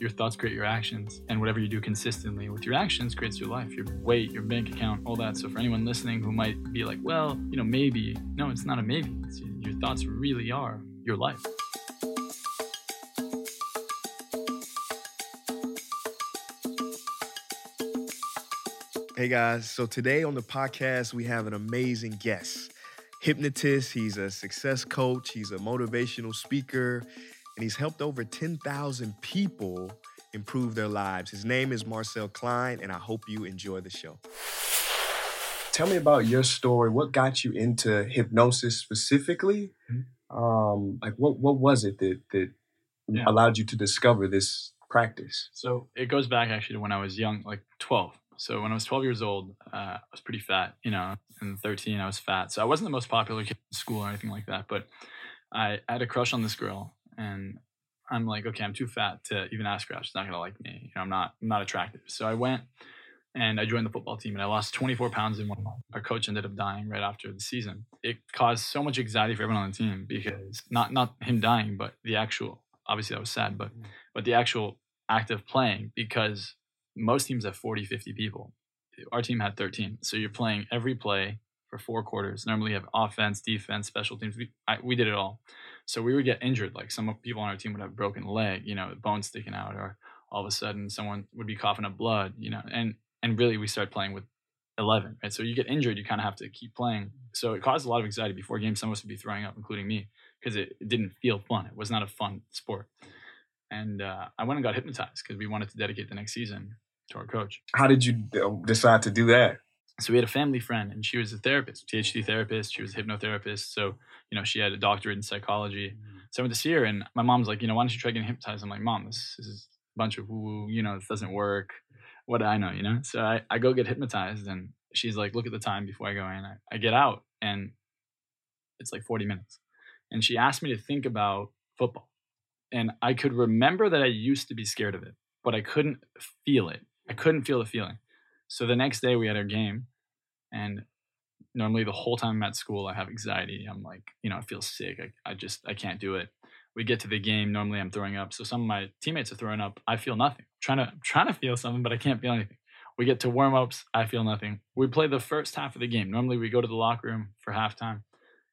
your thoughts create your actions, and whatever you do consistently with your actions creates your life, your weight, your bank account, all that. So for anyone listening who might be like, well, you know, maybe, no, it's not a maybe. It's, your thoughts really are your life. Hey guys, so today on the podcast, we have an amazing guest. Hypnotist, he's a success coach, he's a motivational speaker, and he's helped over 10,000 people improve their lives. His name is Marczell Klein, and I hope you enjoy the show. Tell me about your story. What got you into hypnosis specifically? Mm-hmm. Um, like, what what was it that that yeah. allowed you to discover this practice? So it goes back actually to when I was young, like 12. So when I was 12 years old, uh, I was pretty fat, you know, and 13, I was fat. So I wasn't the most popular kid in school or anything like that, but I, I had a crush on this girl and I'm like, okay, I'm too fat to even ask her out. She's not gonna like me. You know, I'm not I'm not attractive. So I went and I joined the football team and I lost 24 pounds in one month. Our coach ended up dying right after the season. It caused so much anxiety for everyone on the team because not not him dying, but the actual obviously that was sad, but mm. but the actual act of playing because most teams have 40, 50 people. Our team had 13. So you're playing every play for four quarters. Normally, you have offense, defense, special teams. We, I, we did it all. So we would get injured. Like some people on our team would have broken leg, you know, bone sticking out, or all of a sudden someone would be coughing up blood, you know, and and really we start playing with 11, right? So you get injured, you kind of have to keep playing. So it caused a lot of anxiety before games. Some of us would be throwing up, including me, because it, it, didn't feel fun. It was not a fun sport. And uh, I went and got hypnotized because we wanted to dedicate the next season to our coach. How did you uh, decide to do that? So we had a family friend, and she was a therapist, PhD therapist. She was a hypnotherapist. So you know, she had a doctorate in psychology. Mm-hmm. So I went to see her, and my mom's like, you know, why don't you try getting hypnotized? I'm like, mom, this, this is a bunch of woo, you know, this doesn't work. What do I know, you know? So I, I go get hypnotized, and she's like, look at the time before I go in. I, I get out, and it's like 40 minutes. And she asked me to think about football. And I could remember that I used to be scared of it, but I couldn't feel it. I couldn't feel the feeling. So the next day we had our game, and normally the whole time I'm at school, I have anxiety. I'm like, you know, I feel sick. I, I just, I can't do it. We get to the game. Normally I'm throwing up. So some of my teammates are throwing up. I feel nothing. I'm trying to, I'm trying to feel something, but I can't feel anything. We get to warm ups. I feel nothing. We play the first half of the game. Normally we go to the locker room for halftime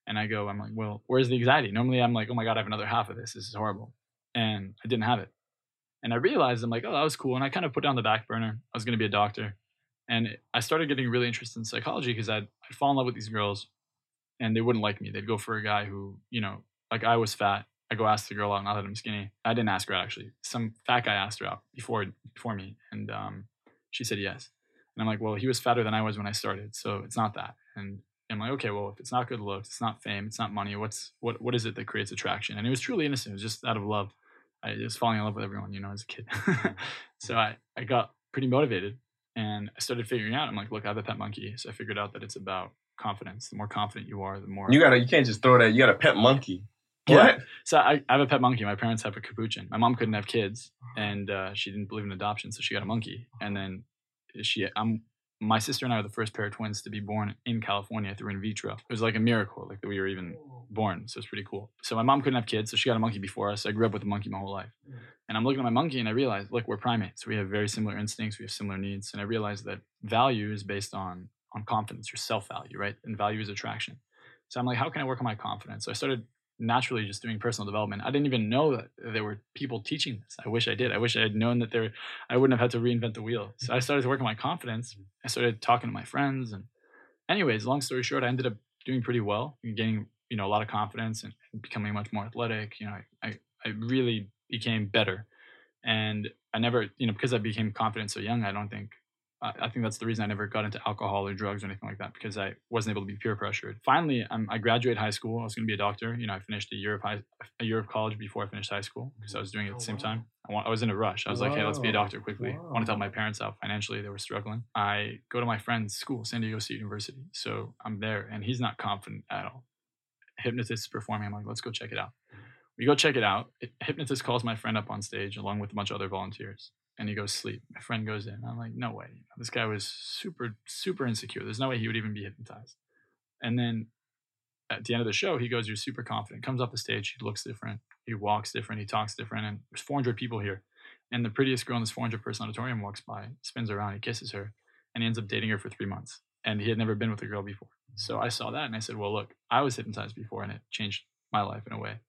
and I go, I'm like, well, where's the anxiety? Normally I'm like, oh my God, I have another half of this. This is horrible. And I didn't have it. And I realized I'm like, oh, that was cool. And I kind of put down the back burner. I was going to be a doctor. And I started getting really interested in psychology because I'd, I'd fall in love with these girls and they wouldn't like me. They'd go for a guy who, you know, like I was fat. I go ask the girl out, not that I'm skinny. I didn't ask her out actually. Some fat guy asked her out before before me, and um, she said yes. And I'm like, well, he was fatter than I was when I started, so it's not that. And I'm like, okay, well, if it's not good looks, it's not fame, it's not money. What's what what is it that creates attraction? And it was truly innocent. It was just out of love. I was falling in love with everyone, you know, as a kid. so I I got pretty motivated and I started figuring out, I'm like, look, I have a pet monkey. So I figured out that it's about confidence. The more confident you are, the more you gotta you can't just throw that, you got a pet monkey. What? Yeah. So I, I have a pet monkey. My parents have a capuchin. My mom couldn't have kids and uh, she didn't believe in adoption, so she got a monkey. And then she I'm my sister and I are the first pair of twins to be born in California through in vitro. It was like a miracle, like that we were even oh. born. So it's pretty cool. So my mom couldn't have kids, so she got a monkey before us. I grew up with a monkey my whole life. Mm. And I'm looking at my monkey and I realized, look, we're primates. We have very similar instincts. We have similar needs. And I realized that value is based on on confidence, your self value, right? And value is attraction. So I'm like, how can I work on my confidence? So I started naturally just doing personal development. I didn't even know that there were people teaching this. I wish I did. I wish I had known that there I wouldn't have had to reinvent the wheel. So I started to work on my confidence. Mm-hmm. I started talking to my friends and anyways, long story short, I ended up doing pretty well and getting, you know, a lot of confidence and becoming much more athletic. You know, I, I, I really became better. And I never, you know, because I became confident so young, I don't think I think that's the reason I never got into alcohol or drugs or anything like that because I wasn't able to be peer pressured. Finally, um, I graduated high school. I was going to be a doctor. You know, I finished a year of high, a year of college before I finished high school because I was doing it at the same time. I, want, I was in a rush. I was like, hey, let's be a doctor quickly. I wanted to help my parents out financially. They were struggling. I go to my friend's school, San Diego State University. So I'm there, and he's not confident at all. Hypnotist is performing. I'm like, let's go check it out. We go check it out. It, hypnotist calls my friend up on stage along with a bunch of other volunteers and he goes sleep. My friend goes in. I'm like, no way. This guy was super, super insecure. There's no way he would even be hypnotized. And then at the end of the show, he goes, You're super confident. Comes off the stage, he looks different, he walks different, he talks different. And there's 400 people here. And the prettiest girl in this 400 person auditorium walks by, spins around, he kisses her, and he ends up dating her for three months. And he had never been with a girl before. So I saw that and I said, well, look, I was hypnotized before and it changed my life in a way.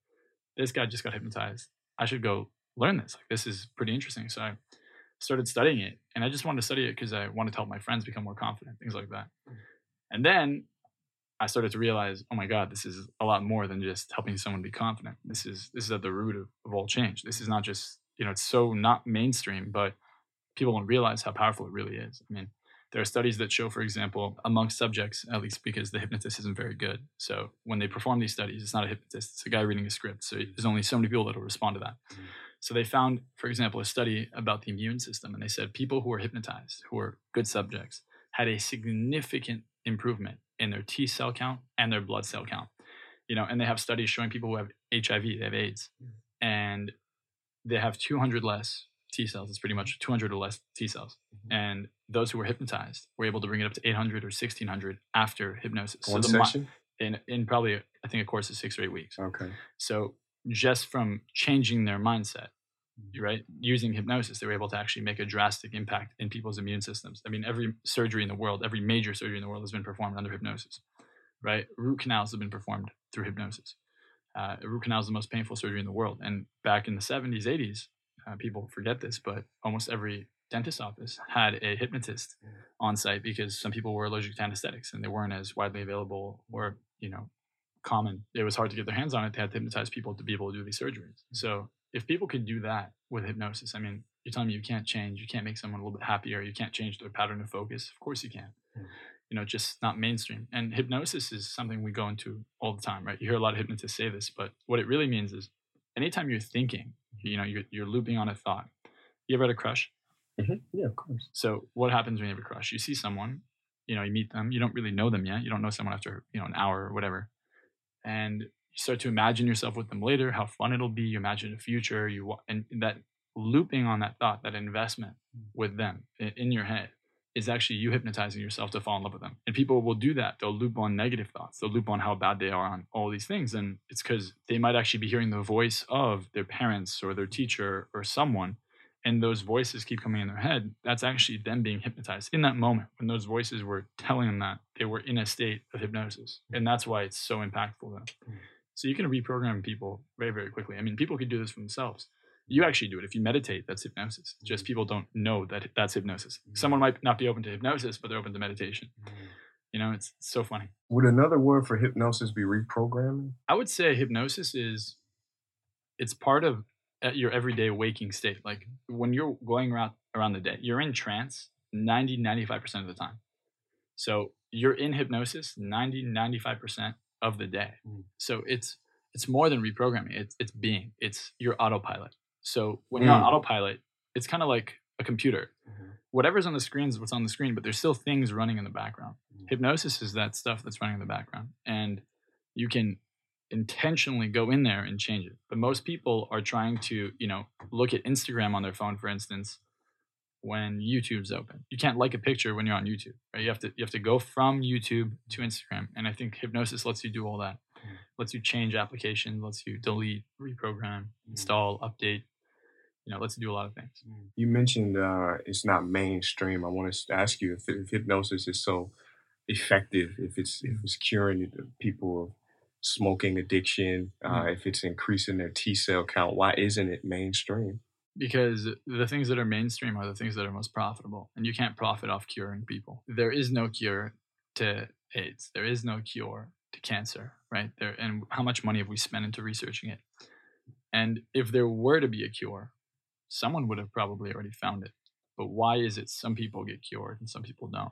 This guy just got hypnotized. I should go learn this. Like, this is pretty interesting. So I started studying it and I just wanted to study it because I wanted to help my friends become more confident, things like that. And then I started to realize, oh my God, this is a lot more than just helping someone be confident. This is this is at the root of, of all change. This is not just, you know, it's so not mainstream, but people don't realize how powerful it really is. I mean, there are studies that show, for example, amongst subjects, at least because the hypnotist isn't very good. So when they perform these studies, it's not a hypnotist, it's a guy reading a script. So there's only so many people that will respond to that. Mm-hmm. So they found, for example, a study about the immune system, and they said people who were hypnotized, who were good subjects, had a significant improvement in their T cell count and their blood cell count. You know, and they have studies showing people who have HIV, they have AIDS, mm. and they have 200 less T cells. It's pretty much 200 or less T cells. Mm-hmm. And those who were hypnotized were able to bring it up to 800 or 1600 after hypnosis. One so session? In, in probably, I think, a course of six or eight weeks. Okay. So just from changing their mindset, mm-hmm. right, using hypnosis, they were able to actually make a drastic impact in people's immune systems. I mean, every surgery in the world, every major surgery in the world has been performed under hypnosis, right? Root canals have been performed through hypnosis. Uh, root canal is the most painful surgery in the world. And back in the 70s, 80s, uh, people forget this, but almost every dentist office had a hypnotist on site because some people were allergic to anesthetics and they weren't as widely available or you know common. It was hard to get their hands on it. They had to hypnotize people to be able to do these surgeries. So if people could do that with hypnosis, I mean, you're telling me you can't change, you can't make someone a little bit happier, you can't change their pattern of focus. Of course you can. Mm. You know, just not mainstream. And hypnosis is something we go into all the time, right? You hear a lot of hypnotists say this, but what it really means is anytime you're thinking, you know, you're, you're looping on a thought. You ever had a crush? Mm-hmm. Yeah, of course. So what happens when you have a crush? You see someone, you know, you meet them, you don't really know them yet. You don't know someone after, you know, an hour or whatever. And you start to imagine yourself with them later, how fun it'll be. You imagine a future, you and that looping on that thought, that investment with them in your head is actually you hypnotizing yourself to fall in love with them. And people will do that. They'll loop on negative thoughts. They'll loop on how bad they are on all these things. And it's because they might actually be hearing the voice of their parents or their teacher or someone. And those voices keep coming in their head. That's actually them being hypnotized in that moment when those voices were telling them that they were in a state of hypnosis. And that's why it's so impactful. Then. Mm. So you can reprogram people very, very quickly. I mean, people could do this for themselves you actually do it if you meditate that's hypnosis just mm-hmm. people don't know that that's hypnosis someone might not be open to hypnosis but they're open to meditation you know it's, it's so funny would another word for hypnosis be reprogramming i would say hypnosis is it's part of your everyday waking state like when you're going around around the day you're in trance 90 95% of the time so you're in hypnosis 90 95% of the day mm. so it's it's more than reprogramming it's it's being it's your autopilot so when you're on mm. autopilot, it's kind of like a computer. Mm-hmm. Whatever's on the screen is what's on the screen, but there's still things running in the background. Mm-hmm. Hypnosis is that stuff that's running in the background. And you can intentionally go in there and change it. But most people are trying to, you know, look at Instagram on their phone, for instance, when YouTube's open. You can't like a picture when you're on YouTube, right? You have to you have to go from YouTube to Instagram. And I think hypnosis lets you do all that. Lets you change applications, lets you delete, reprogram, mm. install, update, you know, let's do a lot of things. Mm. You mentioned uh, it's not mainstream. I want to ask you if, if hypnosis is so effective, if it's if it's curing people of smoking addiction, uh, mm-hmm. if it's increasing their T cell count, why isn't it mainstream? Because the things that are mainstream are the things that are most profitable, and you can't profit off curing people. There is no cure to AIDS. There is no cure to cancer, right? There, and how much money have we spent into researching it? And if there were to be a cure, someone would have probably already found it. But why is it some people get cured and some people don't?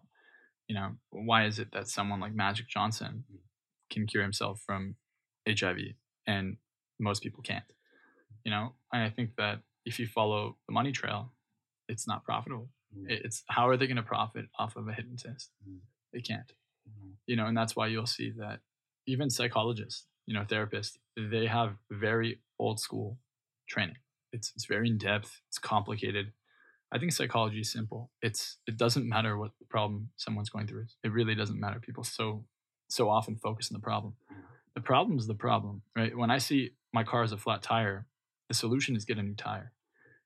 You know, why is it that someone like Magic Johnson can cure himself from HIV and most people can't? You know, and I think that if you follow the money trail, it's not profitable. Mm. It's how are they going to profit off of a hypnotist? Mm. They can't. Mm. You know, and that's why you'll see that even psychologists, you know, therapists, they have very old school training it's it's very in depth. It's complicated. I think psychology is simple. It's it doesn't matter what the problem someone's going through is. It really doesn't matter. People so so often focus on the problem. The problem is the problem, right? When I see my car as a flat tire, the solution is get a new tire.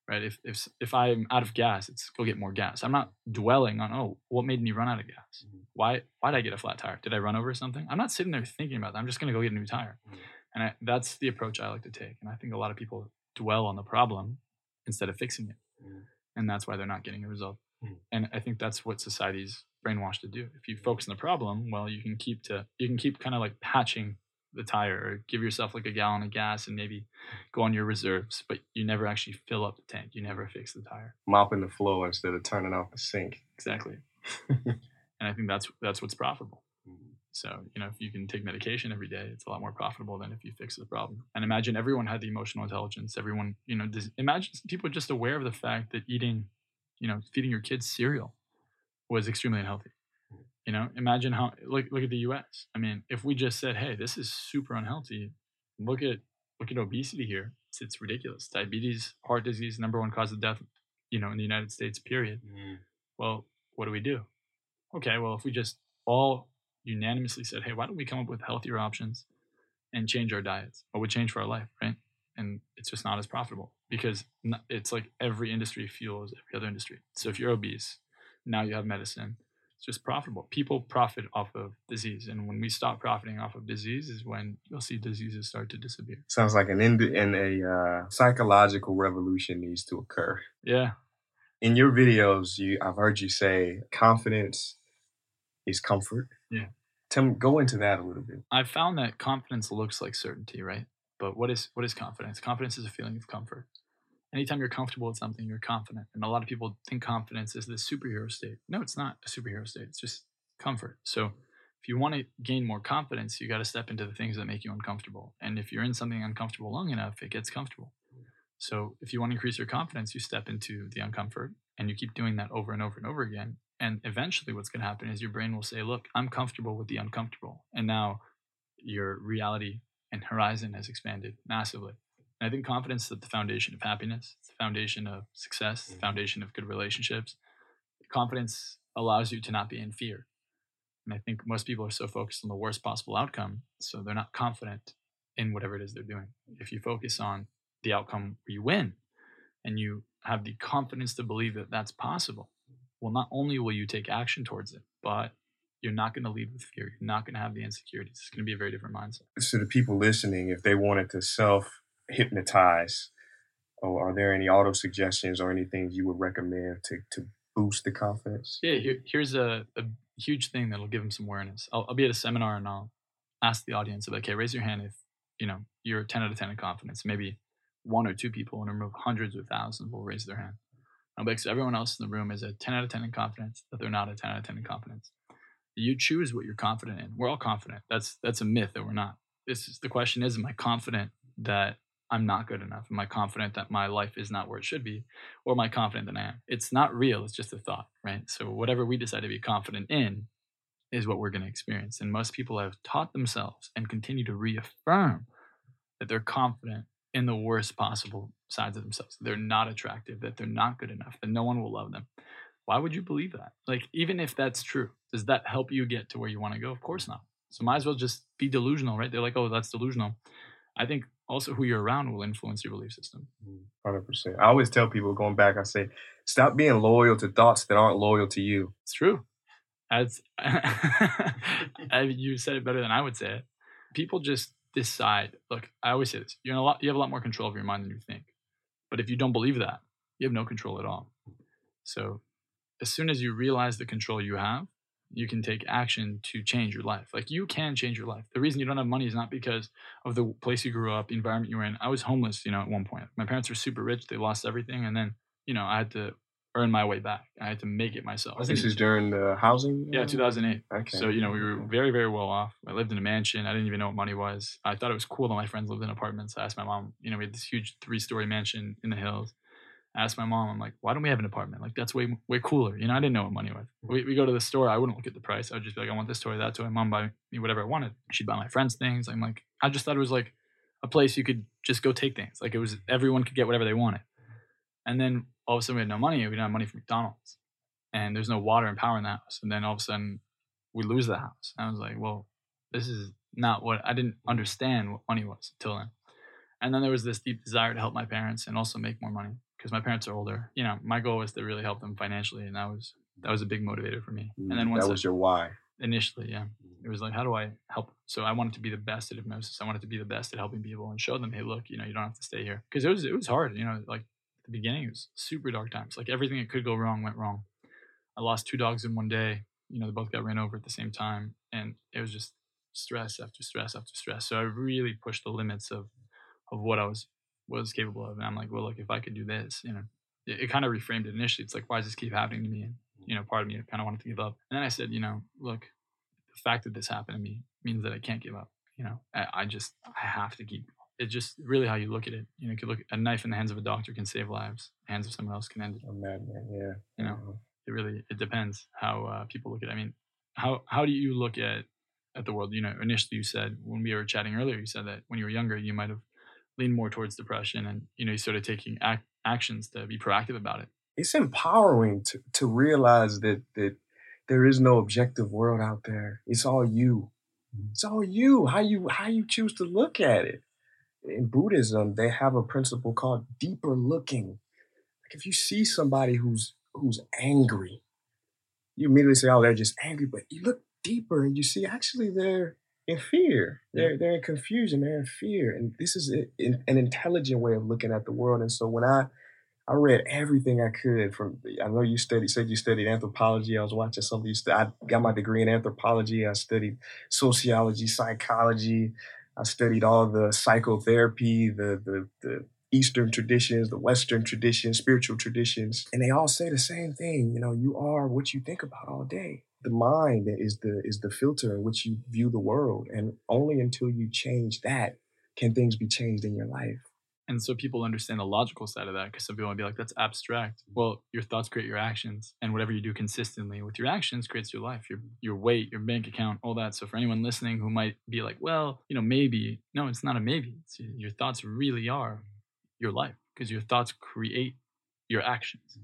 right? If if if I'm out of gas, it's go get more gas. I'm not dwelling on oh, what made me run out of gas? Mhm. Why why did I get a flat tire? Did I run over something? I'm not sitting there thinking about that. I'm just gonna go get a new tire, Mhm. and I, that's the approach I like to take. And I think a lot of people dwell on the problem instead of fixing it, and that's why they're not getting a result. Mhm. And I think that's what society's brainwashed to do. If you focus on the problem, well, you can keep to you can keep kind of like patching the tire or give yourself like a gallon of gas and maybe go on your reserves, but you never actually fill up the tank. You never fix the tire. Mopping the floor instead of turning off the sink. Exactly. and I think that's that's what's profitable. Mm. So, you know, if you can take medication every day, it's a lot more profitable than if you fix the problem. And imagine everyone had the emotional intelligence. Everyone, you know, does, imagine people just aware of the fact that eating, you know, feeding your kids cereal was extremely unhealthy. Mm-hmm. You know, imagine how look look at the US. I mean, if we just said, "Hey, this is super unhealthy." Look at look at obesity here. It's, it's ridiculous. Diabetes, heart disease, number one cause of death, you know, in the United States, period mm-hmm. well, what do we do? Okay, well, if we just all unanimously said, hey, why don't we come up with healthier options and change our diets? What would change for our life, right? And it's just not as profitable because it's like every industry fuels every other industry. So if you're obese, now you have medicine. It's just profitable. People profit off of disease. And when we stop profiting off of disease is when you'll see diseases start to disappear. Sounds like an ind- and a uh, psychological revolution needs to occur. Yeah. In your videos, you I've heard you say confidence is comfort. Yeah. Tell me, go into that a little bit. I've found that confidence looks like certainty, right? But what is what is confidence? Confidence is a feeling of comfort. Anytime you're comfortable with something, you're confident. And a lot of people think confidence is this superhero state. No, it's not a superhero state. It's just comfort. So if you want to gain more confidence, you got to step into the things that make you uncomfortable. And if you're in something uncomfortable long enough, it gets comfortable. So if you want to increase your confidence, you step into the uncomfort and you keep doing that over and over and over again. And eventually, what's going to happen is your brain will say, Look, I'm comfortable with the uncomfortable. And now your reality and horizon has expanded massively. And I think confidence is the foundation of happiness, it's the foundation of success, the Mhm. foundation of good relationships. Confidence allows you to not be in fear. And I think most people are so focused on the worst possible outcome, so they're not confident in whatever it is they're doing. If you focus on the outcome where you win and you have the confidence to believe that that's possible, well, not only will you take action towards it, but you're not going to lead with fear. You're not going to have the insecurities. It's going to be a very different mindset. So the people listening, if they wanted to self hypnotize, or are there any auto suggestions or anything you would recommend to to boost the confidence? Yeah, here, here's a, a huge thing that'll give them some awareness. I'll, I'll be at a seminar and I'll ask the audience, like, okay, raise your hand if you know you're 10 out of 10 in confidence. Maybe one or two people in a room of hundreds or thousands will raise their hand. I'll be like, so everyone else in the room is a 10 out of 10 in confidence, that they're not a 10 out of 10 in confidence. You choose what you're confident in. We're all confident. That's that's a myth that we're not. This is the question is, am I confident that I'm not good enough? Am I confident that my life is not where it should be? Or am I confident that I am? It's not real, it's just a thought, right? So whatever we decide to be confident in is what we're going to experience. And most people have taught themselves and continue to reaffirm that they're confident in the worst possible sides of themselves. They're not attractive, that they're not good enough, that no one will love them. Why would you believe that? Like, even if that's true, does that help you get to where you want to go? Of course not. So might as well just be delusional, right? They're like, oh, that's delusional. I think also who you're around will influence your belief system. Mm, hundred percent. I always tell people going back, I say, stop being loyal to thoughts that aren't loyal to you. It's true. As you said it better than I would say it. People just decide. Look, I always say this: you're in a lot. You have a lot more control of your mind than you think. But if you don't believe that, you have no control at all. So, as soon as you realize the control you have, you can take action to change your life. Like you can change your life. The reason you don't have money is not because of the place you grew up, the environment you were in. I was homeless, you know, at one point. My parents were super rich; they lost everything, and then you know I had to earn my way back. I had to make it myself. This is during the housing. Uh, yeah, 2008. Okay. So, you know, we were very, very well off. I lived in a mansion. I didn't even know what money was. I thought it was cool that my friends lived in apartments. I asked my mom, you know, we had this huge three story mansion in the hills. I asked my mom, I'm like, why don't we have an apartment? Like, that's way, way cooler. You know, I didn't know what money was. We, we go to the store. I wouldn't look at the price. I would just be like, I want this toy, that toy. Mom buy me whatever I wanted. She'd buy my friends things. I'm like, I just thought it was like a place you could just go take things. Like, it was, everyone could get whatever they wanted. And then all of a sudden we had no money. We didn't have money for McDonald's, and there's no water and power in the house. And then all of a sudden we lose the house. And I was like, well, this is not what I didn't understand what money was until then. And then there was this deep desire to help my parents and also make more money because my parents are older. You know, my goal was to really help them financially, and that was that was a big motivator for me. And then Mm, once that I- was your why. initially, yeah, it was like, how do I help? So I wanted to be the best at hypnosis. I wanted to be the best at helping people and show them, hey, look, you know, you don't have to stay here because it was it was hard. You know, like at the beginning, it was super dark times. Like everything that could go wrong went wrong. I lost two dogs in one day. You know, they both got ran over at the same time, and it was just stress after stress after stress. So I really pushed the limits of of what I was was capable of, and I'm like, well, look, if I could do this, you know, it, it kind of reframed it initially. It's like, why does this keep happening to me? And you know, part of me kind of wanted to give up, and then I said, you know, look, the fact that this happened to me means that I can't give up. You know, I, I just I have to keep. It's just really how you look at it. You know, you could look a knife in the hands of a doctor can save lives. Hands of someone else can end it. A madman, yeah. You know, Uh-huh. it really it depends how uh, people look at it. I mean, how how do you look at at the world? You know, initially you said when we were chatting earlier, you said that when you were younger, you might have leaned more towards depression, and you know, you started taking ac- actions to be proactive about it. it's empowering to, to realize that that there is no objective world out there. It's all you. Mm-hmm. It's all you. How you how you choose to look at it. In Buddhism, they have a principle called deeper looking. Like if you see somebody who's who's angry, you immediately say, "Oh, they're just angry." But you look deeper and you see actually they're in fear. They're they're in confusion. They're in fear, and this is a- an an intelligent way of looking at the world. And so when I I read everything I could from. I know you studied. Said you studied anthropology. I was watching some of you. stu- I got my degree in anthropology. I studied sociology, psychology. I studied all the psychotherapy, the the the Eastern traditions, the Western traditions, spiritual traditions, and they all say the same thing. You know, you are what you think about all day. The mind is the is the filter in which you view the world, and only until you change that can things be changed in your life. And so people understand the logical side of that because some people might be like, that's abstract. Well, your thoughts create your actions, and whatever you do consistently with your actions creates your life, your your weight, your bank account, all that. So for anyone listening who might be like, well, you know, maybe, no, it's not a maybe. It's, your thoughts really are your life because your thoughts create your actions.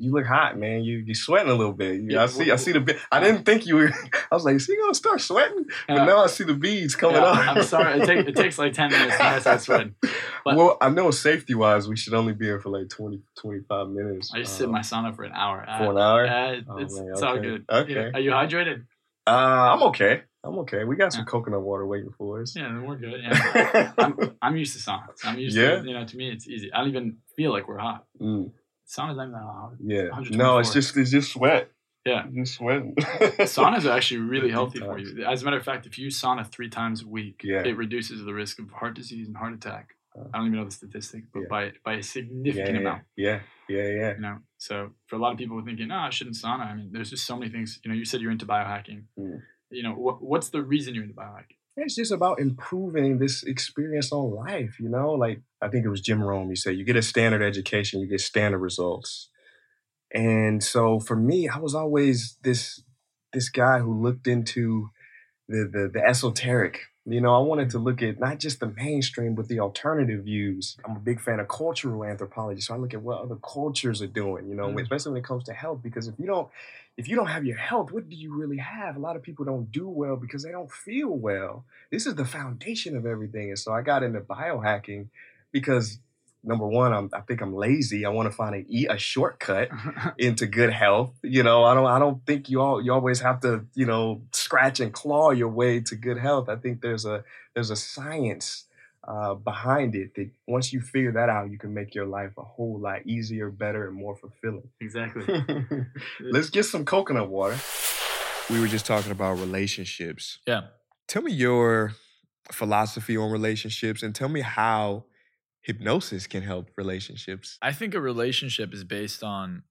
You look hot, man. You you sweating a little bit. You, Yeah, I see. I see the. Be- I didn't think you were. I was like, is he gonna start sweating? But Uh, now I see the beads coming yeah, up. I'm sorry. It, take, it takes like 10 minutes I start sweating. But- well, I know safety wise, we should only be here for like 20, 25 minutes. I just sit in Um, my sauna for an hour. for an hour. Uh, Oh, it's, man, it's all okay. good. Okay. Yeah. Are you hydrated? Uh, I'm okay. I'm okay. We got some Yeah. coconut water waiting for us. Yeah, then we're good. Yeah. I'm, I'm used to saunas. I'm used Yeah? to, you know, to me, it's easy. I don't even feel like we're hot. Mm, Sauna's not even that hot. yeah. No, it's just it's just sweat. Yeah. It's just sweating. Saunas are actually really healthy for you. As a matter of fact, if you sauna three times a week, Yeah. it reduces the risk of heart disease and heart attack. Uh, I don't even know the statistic, but yeah. by by a significant yeah, amount. yeah, yeah, yeah. You know, so for a lot of people who are thinking, no, I shouldn't sauna. I mean, there's just so many things. You know, you said you're into biohacking. Mm. You know, what, what's the reason you're into biohacking? It's just about improving this experience on life, you know? Like, I think it was Jim Rohn. He said, you get a standard education, you get standard results. And so for me, I was always this this guy who looked into the, the, the esoteric. You know, I wanted to look at not just the mainstream, but the alternative views. I'm a big fan of cultural anthropology, so I look at what other cultures are doing. You know, Mm. especially when it comes to health, because if you don't, if you don't have your health, what do you really have? A lot of people don't do well because they don't feel well. This is the foundation of everything, and so I got into biohacking because number one, I'm, I think I'm lazy. I want to find a, e- a shortcut into good health. You know, I don't I don't think you all you always have to, you know, scratch and claw your way to good health. I think there's a there's a science uh, behind it that once you figure that out, you can make your life a whole lot easier, better, and more fulfilling. exactly. Let's get some coconut water. We were just talking about relationships. Yeah. Tell me your philosophy on relationships and tell me how hypnosis can help relationships. I think a relationship is based on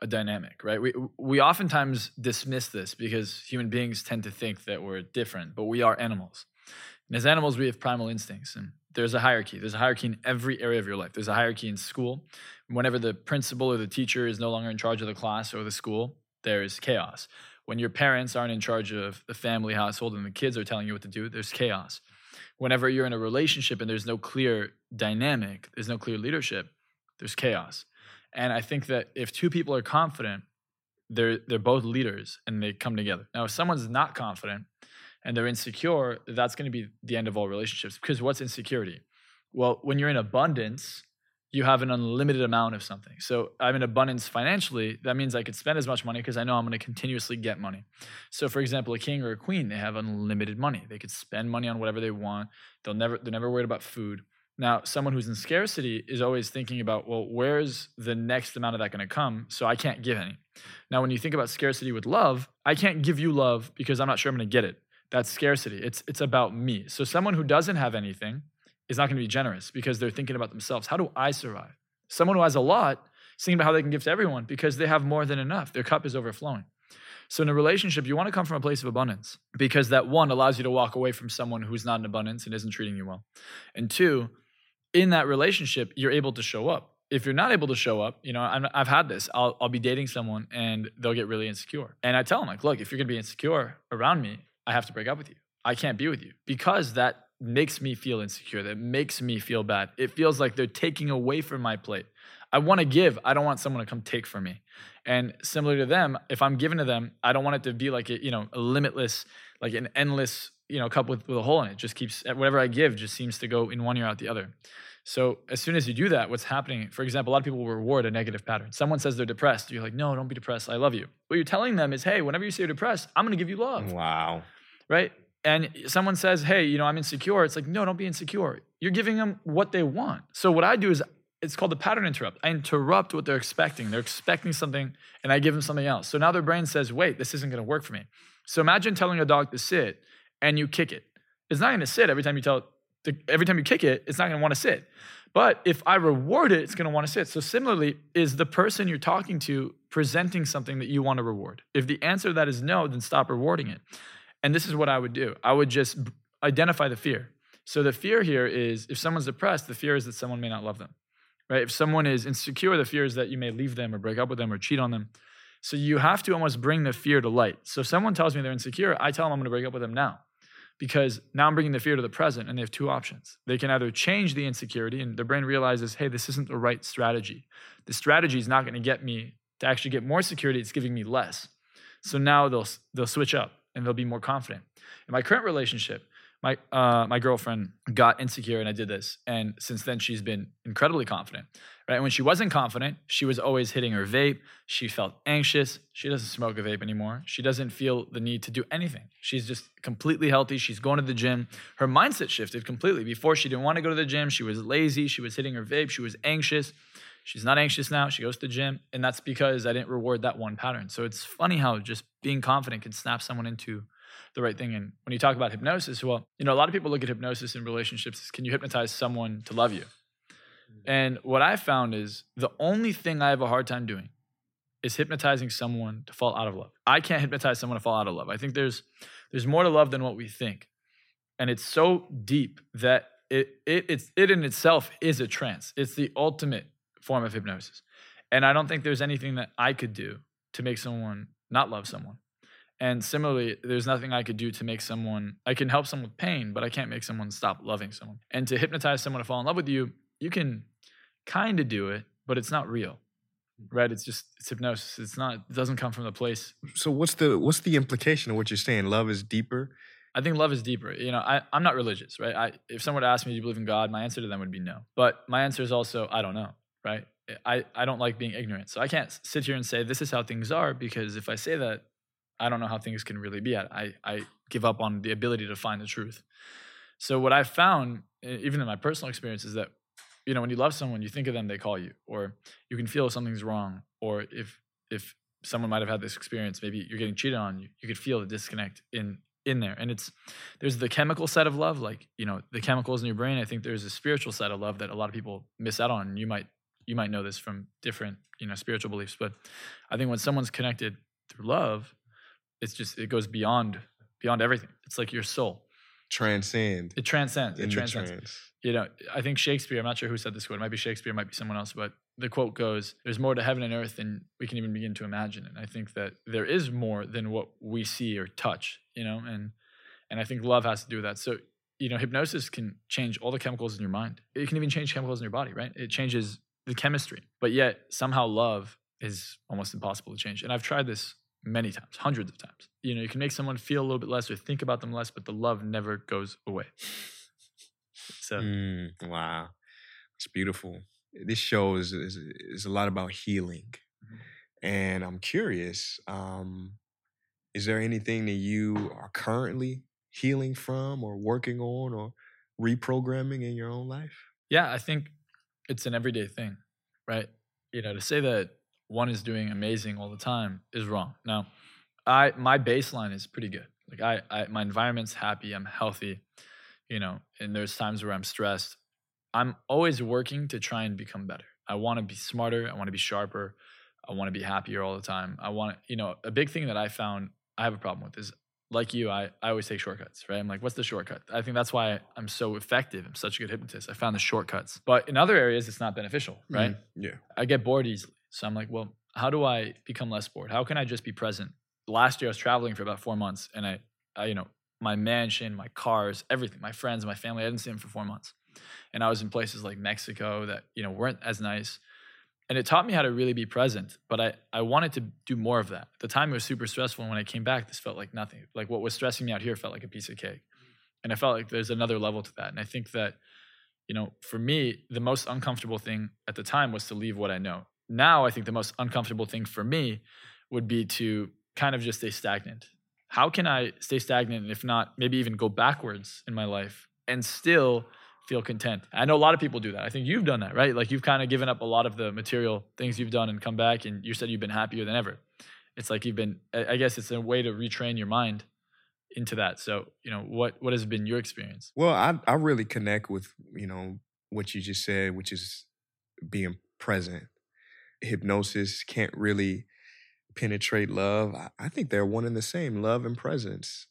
a dynamic, right? We we oftentimes dismiss this because human beings tend to think that we're different, but we are animals. And as animals, we have primal instincts, and there's a hierarchy. There's a hierarchy in every area of your life. There's a hierarchy in school. Whenever the principal or the teacher is no longer in charge of the class or the school, there's chaos. When your parents aren't in charge of the family household and the kids are telling you what to do, there's chaos. Whenever you're in a relationship and there's no clear dynamic, there's no clear leadership, there's chaos. And I think that if two people are confident, they're they're both leaders and they come together. Now, if someone's not confident and they're insecure, that's going to be the end of all relationships. Because what's insecurity? Well, when you're in abundance, you have an unlimited amount of something. So I'm in abundance financially. That means I could spend as much money because I know I'm going to continuously get money. So for example, a king or a queen, they have unlimited money. They could spend money on whatever they want. They'll never they're never worried about food. Now, someone who's in scarcity is always thinking about, well, where's the next amount of that going to come? So I can't give any. Now, when you think about scarcity with love, I can't give you love because I'm not sure I'm going to get it. That's scarcity. It's it's about me. So someone who doesn't have anything is not going to be generous because they're thinking about themselves. How do I survive? Someone who has a lot thinking about how they can give to everyone because they have more than enough. Their cup is overflowing. So in a relationship, you want to come from a place of abundance because that one allows you to walk away from someone who's not in abundance and isn't treating you well. And two, in that relationship, you're able to show up. If you're not able to show up, you know, i have had this. I'll, I'll be dating someone and they'll get really insecure. And I tell them, like, look, if you're going to be insecure around me, I have to break up with you. I can't be with you because that makes me feel insecure. That makes me feel bad. It feels like they're taking away from my plate. I want to give. I don't want someone to come take from me. And similar to them, if I'm giving to them, I don't want it to be like a, you know, a limitless, like an endless, you know, cup with, with a hole in it. Just keeps whatever I give just seems to go in one ear out the other. So as soon as you do that, what's happening? For example, a lot of people will reward a negative pattern. Someone says they're depressed. You're like, no, don't be depressed. I love you. What you're telling them is, hey, whenever you say you're depressed, I'm going to give you love. Wow. Right? And someone says, hey, you know, I'm insecure. It's like, no, don't be insecure. You're giving them what they want. So what I do is it's called the pattern interrupt. I interrupt what they're expecting. They're expecting something and I give them something else. So now their brain says, wait, this isn't going to work for me. So imagine telling a dog to sit and you kick it. It's not going to sit every time you tell it every time you kick it, it's not going to want to sit. But if I reward it, it's going to want to sit. So similarly, is the person you're talking to presenting something that you want to reward? If the answer to that is no, then stop rewarding it. And this is what I would do. I would just identify the fear. So the fear here is if someone's depressed, the fear is that someone may not love them. Right? If someone is insecure, the fear is that you may leave them or break up with them or cheat on them. So you have to almost bring the fear to light. So if someone tells me they're insecure, I tell them I'm going to break up with them now because now I'm bringing the fear to the present and they have two options. They can either change the insecurity and their brain realizes, hey, this isn't the right strategy. The strategy is not going to get me to actually get more security, it's giving me less. So now they'll they'll switch up and they'll be more confident. In my current relationship, my uh, my girlfriend got insecure and I did this, and since then she's been incredibly confident. Right when she wasn't confident, she was always hitting her vape. She felt anxious. She doesn't smoke a vape anymore. She doesn't feel the need to do anything. She's just completely healthy. She's going to the gym. Her mindset shifted completely. Before she didn't want to go to the gym. She was lazy. She was hitting her vape. She was anxious. She's not anxious now. She goes to the gym, and that's because I didn't reward that one pattern. So it's funny how just being confident can snap someone into the right thing. And when you talk about hypnosis, well, you know, a lot of people look at hypnosis in relationships can you hypnotize someone to love you? Mm-hmm. And what I found is the only thing I have a hard time doing is hypnotizing someone to fall out of love. I can't hypnotize someone to fall out of love. I think there's there's more to love than what we think. And it's so deep that it it it's it in itself is a trance. It's the ultimate form of hypnosis. And I don't think there's anything that I could do to make someone not love someone. And similarly, there's nothing I could do to make someone, I can help someone with pain, but I can't make someone stop loving someone. And to hypnotize someone to fall in love with you, you can kind of do it, but it's not real. Right? It's just it's hypnosis. It's not it doesn't come from the place. So what's the what's the implication of what you're saying? Love is deeper? I think love is deeper. You know, I, I'm not religious, right? I if someone asked me, Do you believe in God? My answer to them would be no. But my answer is also, I don't know, right? Eh, I, I don't like being ignorant. So I can't sit here and say this is how things are because if I say that, I don't know how things can really be. I, I give up on the ability to find the truth. So what I've found, even in my personal experience, is that you know when you love someone, you think of them, they call you, or you can feel something's wrong, or if if someone might have had this experience, maybe you're getting cheated on, you, you could feel the disconnect in in there. And it's there's the chemical side of love, like you know the chemicals in your brain. I think there's a spiritual side of love that a lot of people miss out on. You might you might know this from different you know spiritual beliefs, but I think when someone's connected through love, it's just it goes beyond beyond everything. It's like your soul transcend. It transcends. It transcends. Trans. You know, I think Shakespeare. I'm not sure who said this quote. It might be Shakespeare. It might be someone else. But the quote goes, "There's more to heaven and earth than we can even begin to imagine." And I think that there is more than what we see or touch. You know, and and I think love has to do with that. So you know, hypnosis can change all the chemicals in your mind. It can even change chemicals in your body. Right? It changes the chemistry. But yet somehow love is almost impossible to change. And I've tried this many times, hundreds of times. You know, you can make someone feel a little bit less or think about them less, but the love never goes away. So, mm, wow, it's beautiful. this show is is, is a lot about healing, and I'm curious. Um, is there anything that you are currently healing from, or working on, or reprogramming in your own life? Yeah, I think it's an everyday thing, right? You know, to say that one is doing amazing all the time is wrong. Now, I my baseline is pretty good. Like I, I my environment's happy, I'm healthy, you know, and there's times where I'm stressed. I'm always working to try and become better. I want to be smarter, I want to be sharper, I want to be happier all the time. I want you know, a big thing that I found I have a problem with is like you, I, I always take shortcuts, right? I'm like, what's the shortcut? I think that's why I'm so effective. I'm such a good hypnotist. I found the shortcuts. But in other areas, it's not beneficial, right? Mm, yeah. I get bored easily. So I'm like, well, how do I become less bored? How can I just be present? Last year, I was traveling for about four months and I, I you know, my mansion, my cars, everything, my friends, my family, I didn't see them for four months. And I was in places like Mexico that, you know, weren't as nice and it taught me how to really be present but i i wanted to do more of that. At the time it was super stressful and when i came back this felt like nothing. Like what was stressing me out here felt like a piece of cake. And i felt like there's another level to that and i think that you know for me the most uncomfortable thing at the time was to leave what i know. Now i think the most uncomfortable thing for me would be to kind of just stay stagnant. How can i stay stagnant and if not maybe even go backwards in my life and still feel content. I know a lot of people do that. I think you've done that, right? Like you've kind of given up a lot of the material things you've done and come back and you said you've been happier than ever. It's like you've been I guess it's a way to retrain your mind into that. So, you know, what what has been your experience? Well, I I really connect with, you know, what you just said, which is being present. Hypnosis can't really penetrate love. I, I think they're one and the same, love and presence.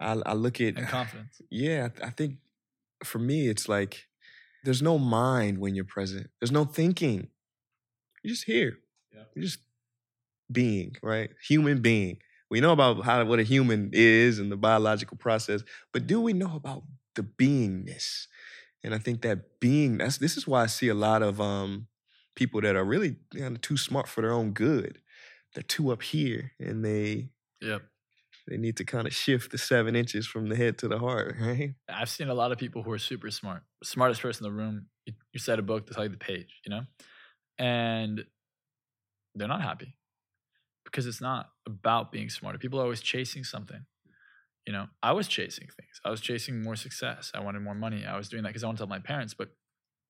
I, I look at and confidence. Yeah, I think for me, it's like there's no mind when you're present. There's no thinking. You're just here. Yeah. You're just being, right? Human being. We know about how what a human is and the biological process, but do we know about the beingness? And I think that being that's this is why I see a lot of um, people that are really you know, too smart for their own good. They're too up here and they yep they need to kind of shift the seven inches from the head to the heart, right? I've seen a lot of people who are super smart, smartest person in the room. You, said a book, tell you the page, you know, and they're not happy because it's not about being smarter. People are always chasing something. You know, I was chasing things. I was chasing more success. I wanted more money. I was doing that because I wanted to tell my parents. But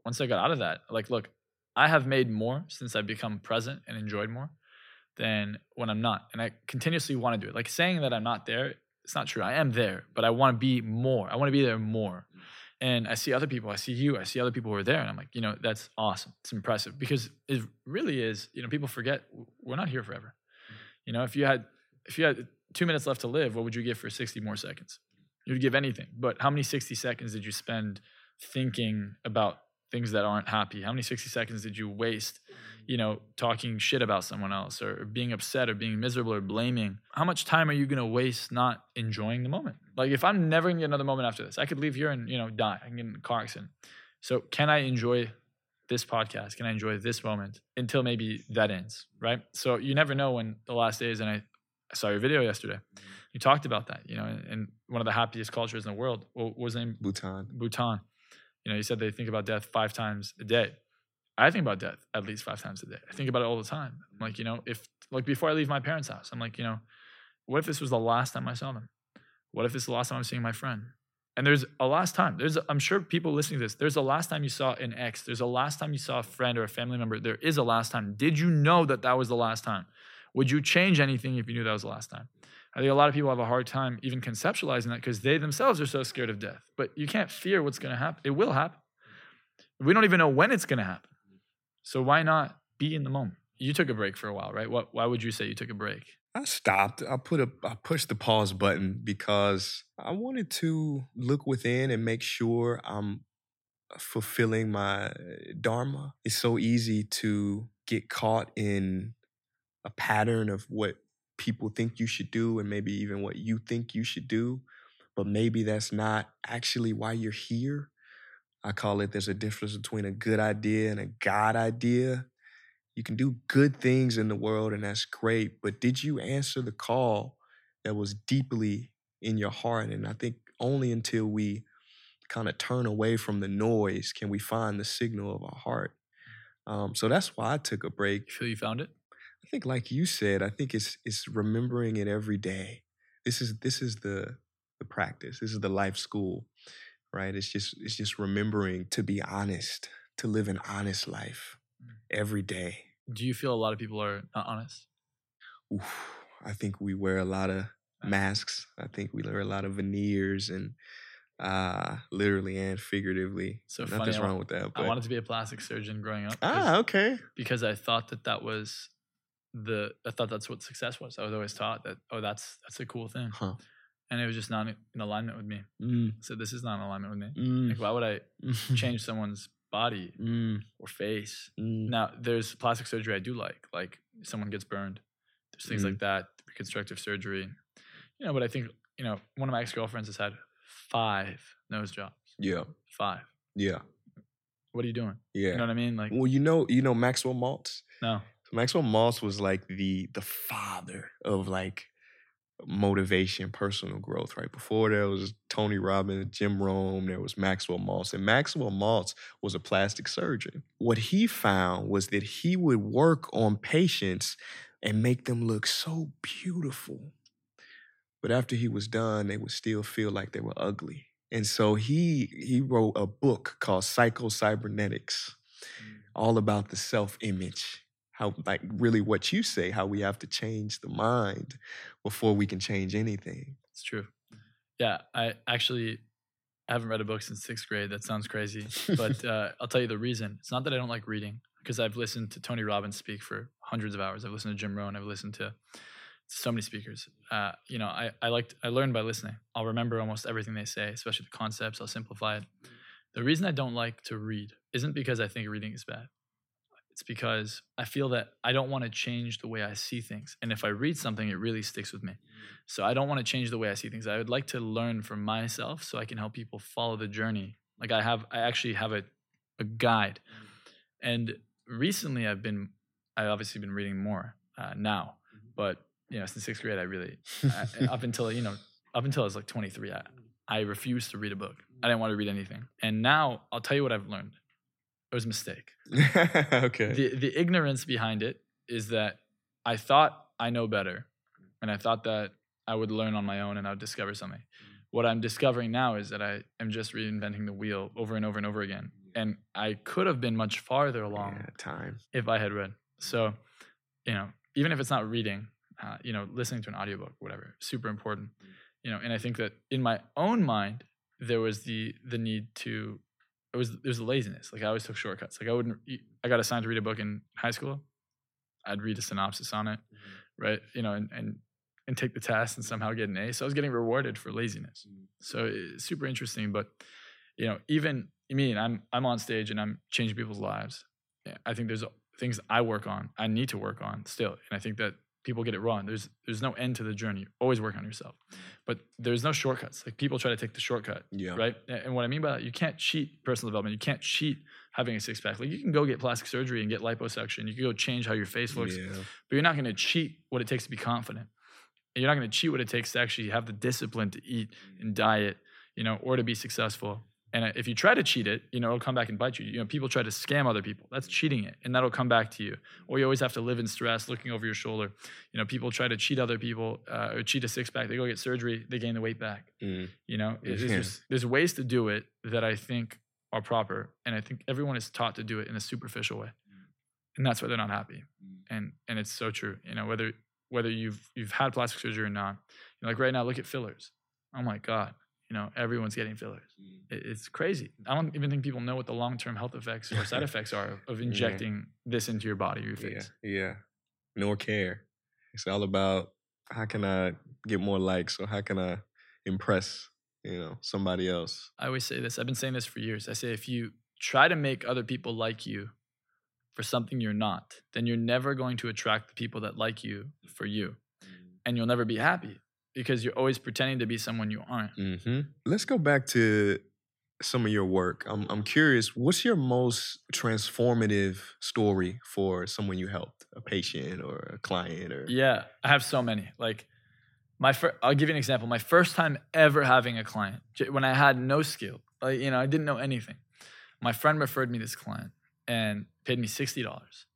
once I got out of that, like, look, I have made more since I've become present and enjoyed more than when I'm not. And I continuously want to do it. Like saying that I'm not there, it's not true. I am there, but I want to be more. I want to be there more. And I see other people, I see you, I see other people who are there, and I'm like, you know, that's awesome. It's impressive because it really is, you know, people forget we're not here forever. You know, if you had if you had two minutes left to live, what would you give for 60 more seconds? You'd give anything. But how many 60 seconds did you spend thinking about things that aren't happy? How many 60 seconds did you waste, you know, talking shit about someone else or being upset or being miserable or blaming? How much time are you going to waste not enjoying the moment? Like if I'm never going to get another moment after this, I could leave here and, you know, die. I can get in a car accident. So can I enjoy this podcast? Can I enjoy this moment until maybe that ends, right? So you never know when the last day is. And I, I saw your video yesterday. You talked about that, you know, in one of the happiest cultures in the world. What was the name? Bhutan. Bhutan. You know, you said they think about death five times a day. I think about death at least five times a day. I think about it all the time. I'm like, you know, if like before I leave my parents' house, I'm like, you know, what if this was the last time I saw them? What if this is the last time I'm seeing my friend? And there's a last time. There's I'm sure people listening to this. There's a last time you saw an ex. There's a last time you saw a friend or a family member. There is a last time. Did you know that that was the last time? Would you change anything if you knew that was the last time? I think a lot of people have a hard time even conceptualizing that because they themselves are so scared of death. But you can't fear what's going to happen. It will happen. We don't even know when it's going to happen. So why not be in the moment? You took a break for a while, right? What, why would you say you took a break? I stopped. I put a I pushed the pause button because I wanted to look within and make sure I'm fulfilling my uh, dharma. It's so easy to get caught in a pattern of what people think you should do and maybe even what you think you should do, but maybe that's not actually why you're here. I call it there's a difference between a good idea and a God idea. You can do good things in the world, and that's great. But did you answer the call that was deeply in your heart? And I think only until we kind of turn away from the noise can we find the signal of our heart. Um, so that's why I took a break. Feel you found it? I think, like you said, I think it's it's remembering it every day. This is this is the the practice. This is the life school, right? It's just it's just remembering to be honest, to live an honest life Mm. every day. Do you feel a lot of people are not honest? Oof, I think we wear a lot of masks. I think we wear a lot of veneers and uh literally and figuratively. So. Nothing's I, wrong with that. I wanted to be a plastic surgeon growing up ah, okay. because I thought that that was the I thought that's what success was. I was always taught that oh that's that's a cool thing, Huh. and it was just not in alignment with me. Mm, So this is not in alignment with me. mm, Like why would I change someone's body mm, or face? mm. Now there's plastic surgery I do like, like someone gets burned. There's things Mhm. like that, reconstructive surgery, you know. But I think you know one of my ex girlfriends has had five nose jobs. Yeah. Five. Yeah. What are you doing? Yeah. You know what I mean? Like Well, you know, you know Maxwell Maltz. no. Maxwell Maltz was like the the father of like motivation, personal growth. Right before there was Tony Robbins, Jim Rohn. There was Maxwell Maltz, and Maxwell Maltz was a plastic surgeon. What he found was that he would work on patients and make them look so beautiful, but after he was done, they would still feel like they were ugly. And so he he wrote a book called Psycho Cybernetics mm. all about the self image. How, like, really what you say, how we have to change the mind before we can change anything. It's true. Yeah, I actually I haven't read a book since sixth grade. That sounds crazy, but uh, I'll tell you the reason. It's not that I don't like reading, because I've listened to Tony Robbins speak for hundreds of hours. I've listened to Jim Rohn. I've listened to so many speakers. Uh, you know, I I liked I learned by listening. I'll remember almost everything they say, especially the concepts. I'll simplify it. The reason I don't like to read isn't because I think reading is bad. It's because I feel that I don't want to change the way I see things. And if I read something, it really sticks with me. Mm. So I don't want to change the way I see things. I would like to learn from myself so I can help people follow the journey. Like I have, I actually have a, a guide. Mm. And recently I've been, I've obviously been reading more uh, now, mm-hmm. but you know, since sixth grade, I really, I, up until, you know, up until I was like 23, I, mm. I refused to read a book. I didn't want to read anything. And now I'll tell you what I've learned. It was a mistake okay. the the ignorance behind it is that I thought I know better, and I thought that I would learn on my own and I would discover something. What I'm discovering now is that I am just reinventing the wheel over and over and over again, and I could have been much farther along yeah, time. if I had read. So, you know, even if it's not reading, uh, you know, listening to an audiobook, whatever, super important. You know, and I think that in my own mind, there was the the need to it was there's a laziness. Like I always took shortcuts. Like I wouldn't I got assigned to read a book in high school. I'd read a synopsis on it, mm-hmm. right? You know, and and and take the test and somehow get an A. So I was getting rewarded for laziness. Mm. So it's super interesting. But you know, even I mean, I'm I'm on stage and I'm changing people's lives. I think there's things I work on, I need to work on still, and I think that people get it wrong. There's there's no end to the journey. Always work on yourself, but there's no shortcuts. Like people try to take the shortcut, Yeah. right? And what I mean by that, you can't cheat personal development. You can't cheat having a six pack. Like you can go get plastic surgery and get liposuction. You can go change how your face looks, Yeah. but you're not going to cheat what it takes to be confident. And you're not going to cheat what it takes to actually have the discipline to eat and diet, you know, or to be successful. And if you try to cheat it, you know, it'll come back and bite you. You know, people try to scam other people. That's cheating it, and that'll come back to you. Or you always have to live in stress, looking over your shoulder. You know, people try to cheat other people uh, or cheat a six pack. They go get surgery, they gain the weight back. Mm. You know, Yeah. there's, there's ways to do it that I think are proper, and I think everyone is taught to do it in a superficial way, and that's why they're not happy. And and it's so true. You know, whether whether you've you've had plastic surgery or not, you know, like right now, look at fillers. Oh my God, you know, everyone's getting fillers. Mm. It's crazy. I don't even think people know what the long term health effects or side effects are of Yeah. injecting this into your body, your Yeah. face. Yeah. Nor care. It's all about how can I get more likes or how can I impress, you know, somebody else. I always say this. I've been saying this for years. I say if you try to make other people like you for something you're not, then you're never going to attract the people that like you for you. Mm. And you'll never be happy because you're always pretending to be someone you aren't. Mm-hmm. Let's go back to some of your work. I'm I'm curious. What's your most transformative story for someone you helped, a patient or a client or? Yeah, I have so many. Like my first, I'll give you an example. My first time ever having a client, when I had no skill, like you know, I didn't know anything. My friend referred me this client, and paid me sixty dollars,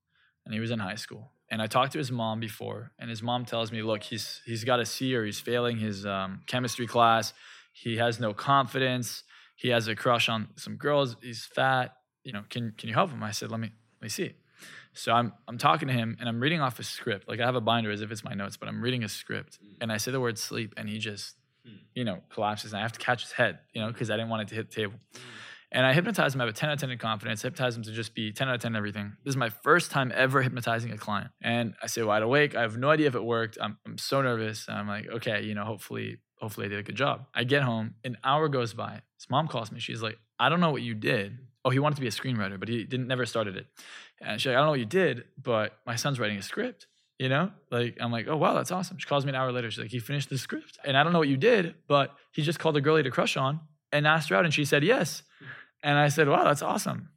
and he was in high school. And I talked to his mom before, and his mom tells me, "Look, he's he's got a C or he's failing his um, chemistry class. He has no confidence. He has a crush on some girls. He's fat. You know, can can you help him?" I said, "Let me let me see." So I'm I'm talking to him and I'm reading off a script. Like I have a binder as if it's my notes, but I'm reading a script mm. and I say the word sleep and he just, hmm. you know, collapses and I have to catch his head, you know, because I didn't want it to hit the table. Mm. And I hypnotize him. I have a 10 out of 10 in confidence. I hypnotize him to just be 10 out of 10 in everything. This is my first time ever hypnotizing a client. And I say wide awake. I have no idea if it worked. I'm, I'm so nervous. I'm like, okay, you know, hopefully, hopefully I did a good job. I get home. An hour goes by. His mom calls me. She's like, I don't know what you did. Oh, he wanted to be a screenwriter, but he didn't never started it. And she's like, I don't know what you did, but my son's writing a script. You know, like I'm like, oh wow, that's awesome. She calls me an hour later. She's like, he finished the script, and I don't know what you did, but he just called a girl he had a crush on and asked her out, and she said yes. And I said, wow, that's awesome.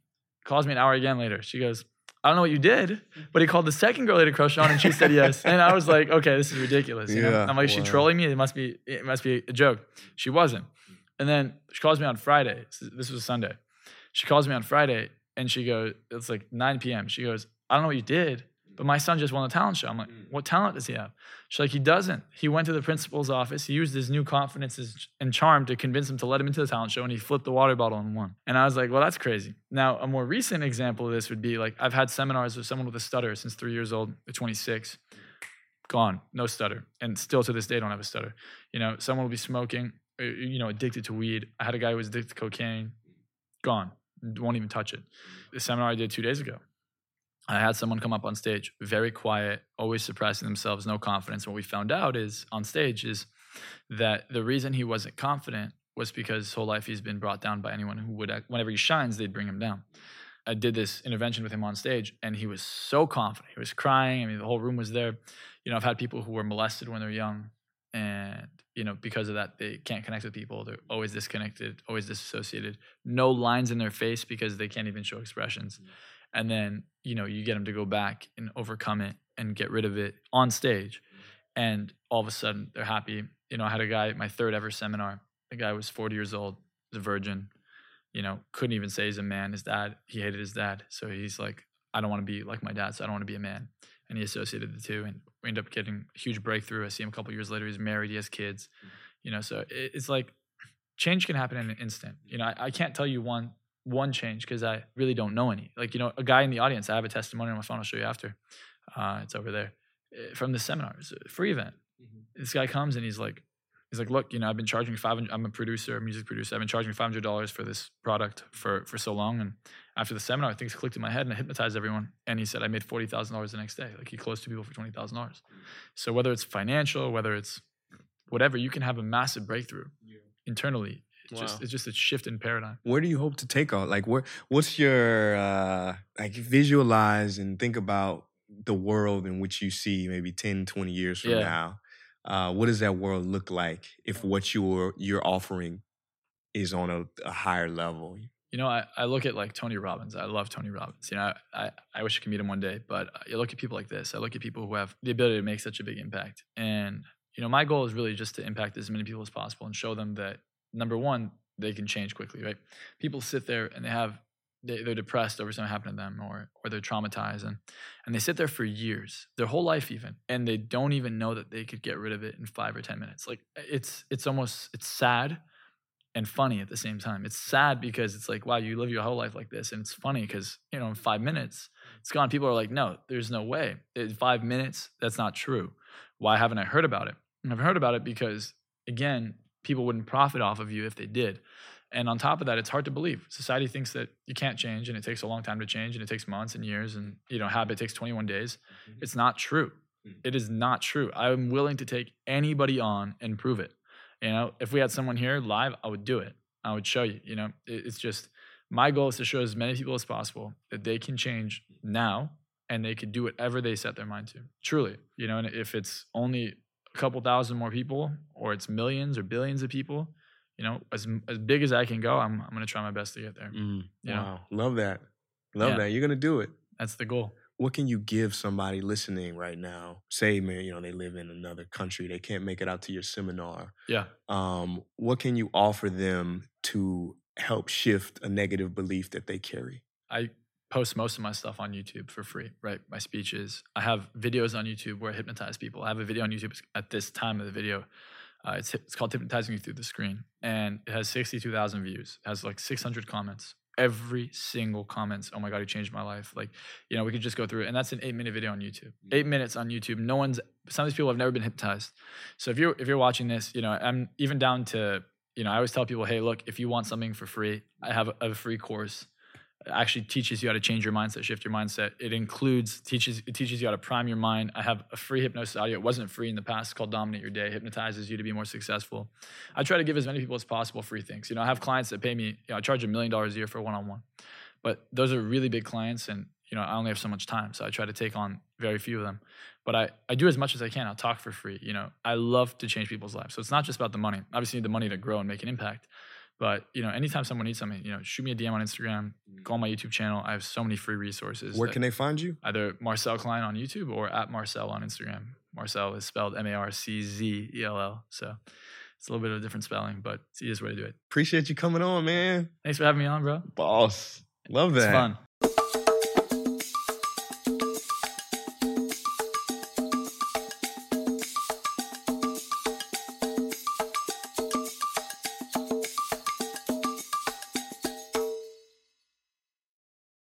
Calls me an hour again later. She goes, I don't know what you did, but he called the second girl he had a crush on, and she said yes. And I was like, okay, this is ridiculous. You know? Yeah, I'm like, is she trolling me? It must be, it must be a joke. She wasn't. And then she calls me on Friday. This was Sunday. She calls me on Friday, and she goes, it's like 9 p.m. She goes, I don't know what you did, but my son just won a talent show. I'm like, what talent does he have? She's like, he doesn't. He went to the principal's office. He used his new confidence and charm to convince him to let him into the talent show, and he flipped the water bottle and won. And I was like, well, that's crazy. Now, a more recent example of this would be like, I've had seminars with someone with a stutter since three years old, at 26. Gone, no stutter. And still to this day, don't have a stutter. You know, someone will be smoking, uh, you know, addicted to weed. I had a guy who was addicted to cocaine. Gone, won't even touch it. The seminar I did two days ago, I had someone come up on stage, very quiet, always suppressing themselves, no confidence. What we found out is on stage is that the reason he wasn't confident was because his whole life he's been brought down by anyone who would, act- whenever he shines, they'd bring him down. I did this intervention with him on stage, and he was so confident. He was crying. I mean, the whole room was there. You know, I've had people who were molested when they're young, and you know, because of that, they can't connect with people. They're always disconnected, always disassociated. No lines in their face because they can't even show expressions mm. and then you know you get them to go back and overcome it and get rid of it on stage. And all of a sudden they're happy. You know i had a guy at my third ever seminar. The guy was 40 years old was a virgin. You know couldn't even say he's a man. His dad he hated his dad. So he's like i don't want to be like my dad so i don't want to be a man. And he associated the two and we end up getting a huge breakthrough. I see him a couple years later he's married he has kids. Mm. You know so it's like change can happen in an instant. You know i, I can't tell you one one change because I really don't know any. Like, you know, a guy in the audience, I have a testimony on my phone, I'll show you after. Uh, it's over there. eh, From the seminar, it's a free event. This guy comes and he's like, he's like, look, you know, I've been charging 500, I'm a producer, a music producer. I've been charging $500 for this product for, for so long. And after the seminar, things clicked in my head and I hypnotized everyone. And he said, I made $40,000 the next day. Like he closed two people for $20,000. So whether it's financial, whether it's whatever, you can have a massive breakthrough internally. It's Wow. just, it's just a shift in paradigm. Where do you hope to take all? Like, where? What's your uh, like? Visualize and think about the world in which you see maybe 10, 20 years from Yeah. now. Uh, what does that world look like if what you're you're offering is on a, a higher level? You know, I, I look at like Tony Robbins. I love Tony Robbins. You know, I, I wish I could meet him one day, but I look at people like this. I look at people who have the ability to make such a big impact. And, you know, my goal is really just to impact as many people as possible and show them that, number one, they can change quickly, right? People sit there and they have, they, they're depressed over something happened to them or, or they're traumatized and, and they sit there for years, their whole life even, and they don't even know that they could get rid of it in five or 10 minutes. Like it's, it's almost, it's sad and funny at the same time. It's sad because it's like, wow, you live your whole life like this. And it's funny because, you know, in five minutes, it's gone. People are like, no, there's no way. In five minutes, that's not true. Why haven't I heard about it? And I've heard about it because, again, people wouldn't profit off of you if they did. And on top of that, it's hard to believe. Society thinks that you can't change and it takes a long time to change and it takes months and years and, you know, habit takes 21 days. Mm-hmm. It's not true. Mm. It is not true. I'm willing to take anybody on and prove it. You know, if we had someone here live, I would do it. I would show you. You know, it, it's just my goal is to show as many people as possible that they can change mm. now and they can do whatever they set their mind to. Truly, you know, and if it's only a couple thousand more people or it's millions or billions of people, you know, as as big as I can go, I'm I'm gonna try my best to get there. Mm. Wow, love that, love Yeah. that. You're gonna do it. That's the goal. What can you give somebody listening right now? Say, man, you know, they live in another country, they can't make it out to your seminar. Yeah. Um, what can you offer them to help shift a negative belief that they carry? I post most of my stuff on YouTube for free, right? My speeches. I have videos on YouTube where I hypnotize people. I have a video on YouTube at this time of the video. Uh, it's it's called hypnotizing you through the screen, and it has sixty two thousand views. It has like six hundred comments. Every single comments. Oh my god, he changed my life. Like, you know, we could just go through it, and that's an eight minute video on YouTube. Eight minutes on YouTube. No one's. Some of these people have never been hypnotized. So if you're if you're watching this, you know, I'm even down to you know, I always tell people, hey, look, if you want something for free, I have a, a free course actually teaches you how to change your mindset, shift your mindset. It includes teaches it teaches you how to prime your mind. I have a free hypnosis audio. It wasn't free in the past It's called Dominate Your Day. It hypnotizes you to be more successful. I try to give as many people as possible free things. You know, I have clients that pay me. You know, I charge a million dollars a year for one on one, but those are really big clients, and you know, I only have so much time, so I try to take on very few of them. But I, I do as much as I can. I'll talk for free. You know, I love to change people's lives. So it's not just about the money. Obviously, you need the money to grow and make an impact. But you know, anytime someone needs something, you know, shoot me a DM on Instagram, mm. go on my YouTube channel. I have so many free resources. Where can they find you? Either Marczell Klein on YouTube or at Marczell on Instagram. Marczell is spelled M A R C Z E L L. So it's a little bit of a different spelling, but it's the easiest way to do it. Appreciate you coming on, man. Thanks for having me on, bro. Boss. Love that. It's fun.